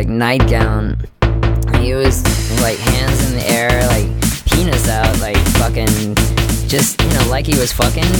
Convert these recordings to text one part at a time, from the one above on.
like nightgown. He was like hands in the air, like penis out, like fucking, just you know, like he was fucking,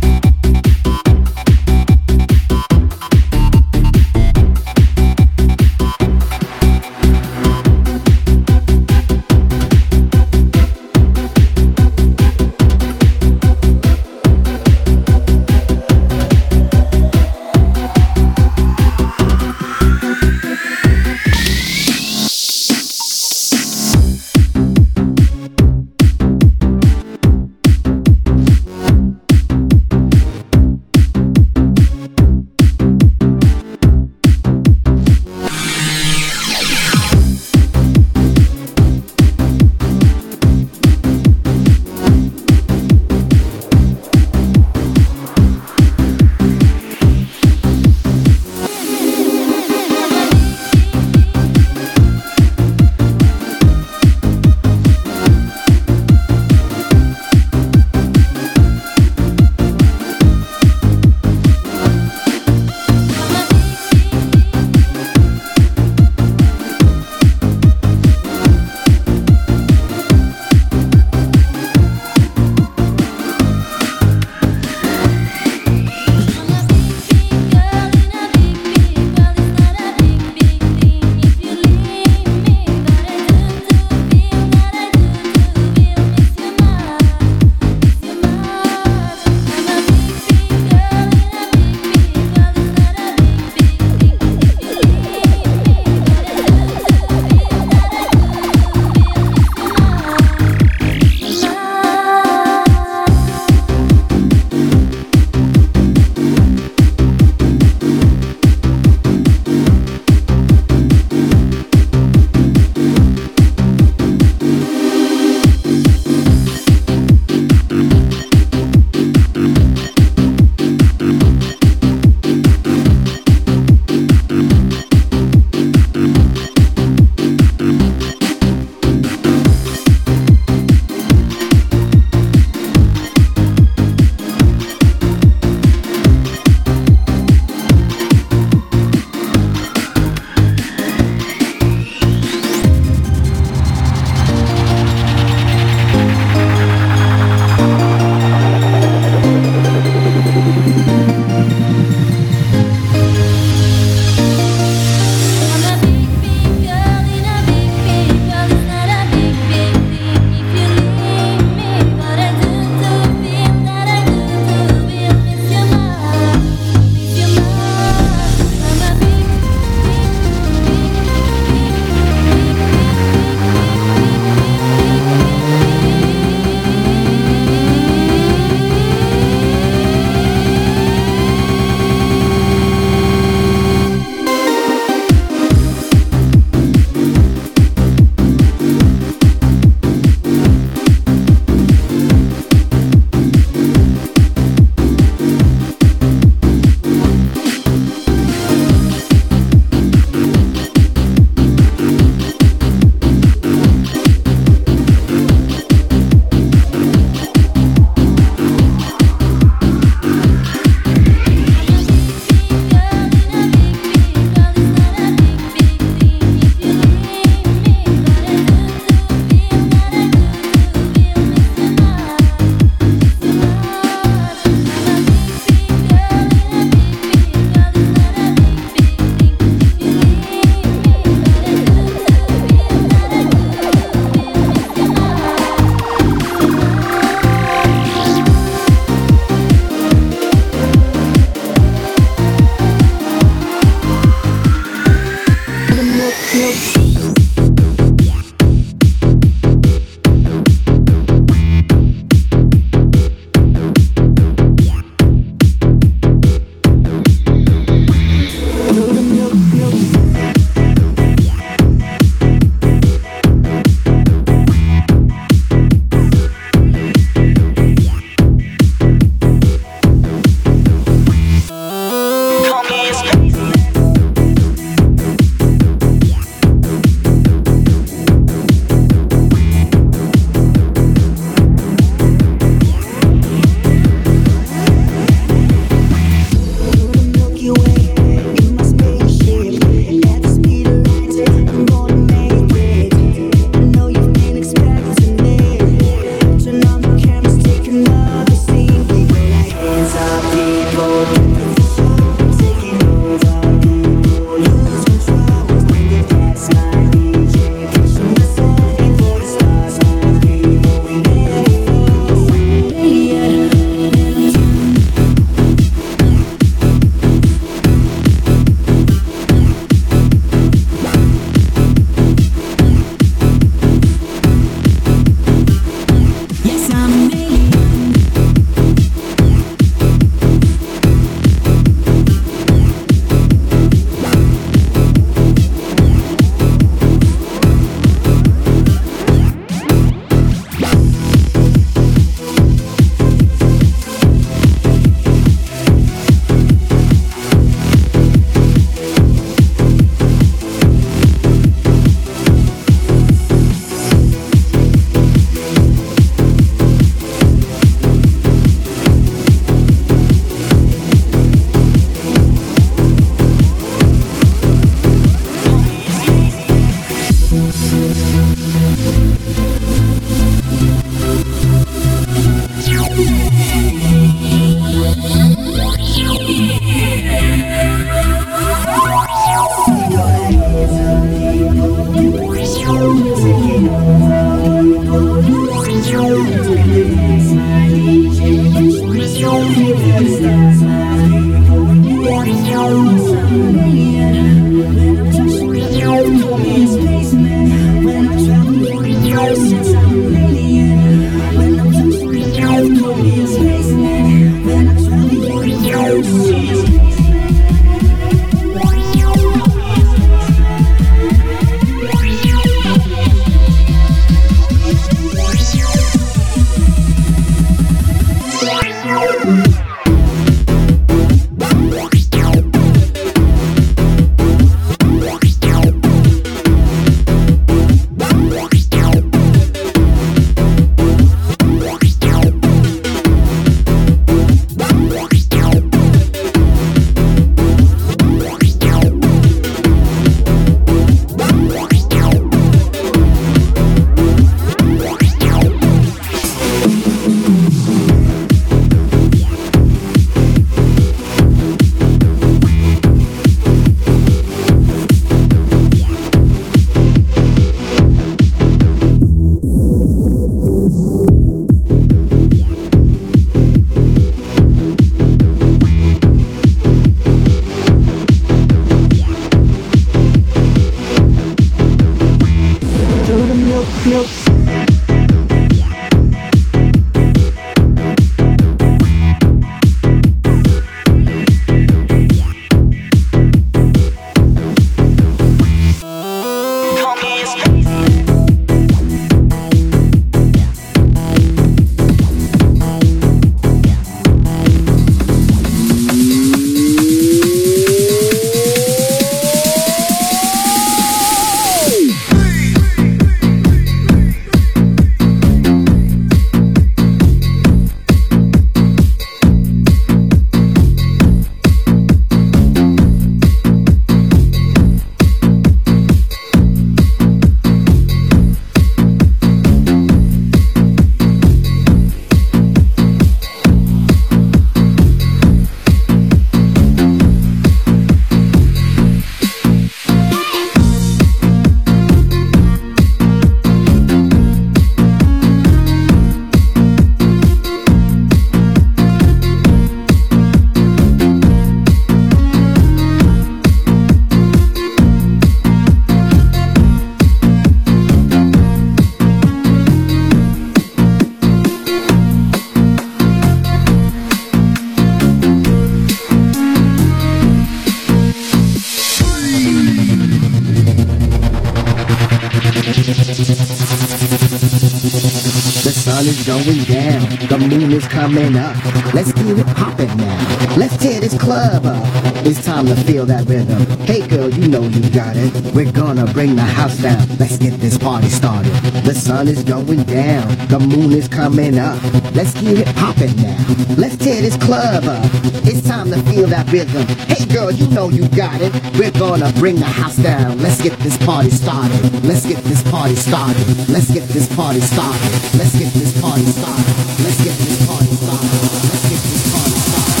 got it. We're gonna bring the house down. Let's get this party started. The sun is going down. The moon is coming up. Let's get it poppin' now. Let's tear this club up. It's time to feel that rhythm. Hey girl, you know you got it. We're gonna bring the house down. Let's get this party started. Let's get this party started. Let's get this party started. Let's get this party started. Let's get this party started. Let's get this party started.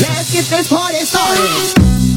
Let's get this party started.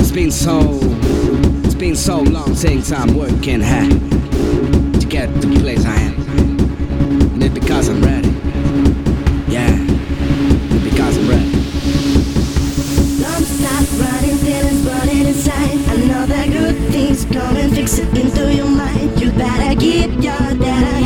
It's been so, it's been so long since I'm working hard to get to the place I am. And it's because I'm ready. Yeah, it's because I'm ready. Don't stop running, feelings burning inside. I know that good things come and fix it into your mind. You better keep your data.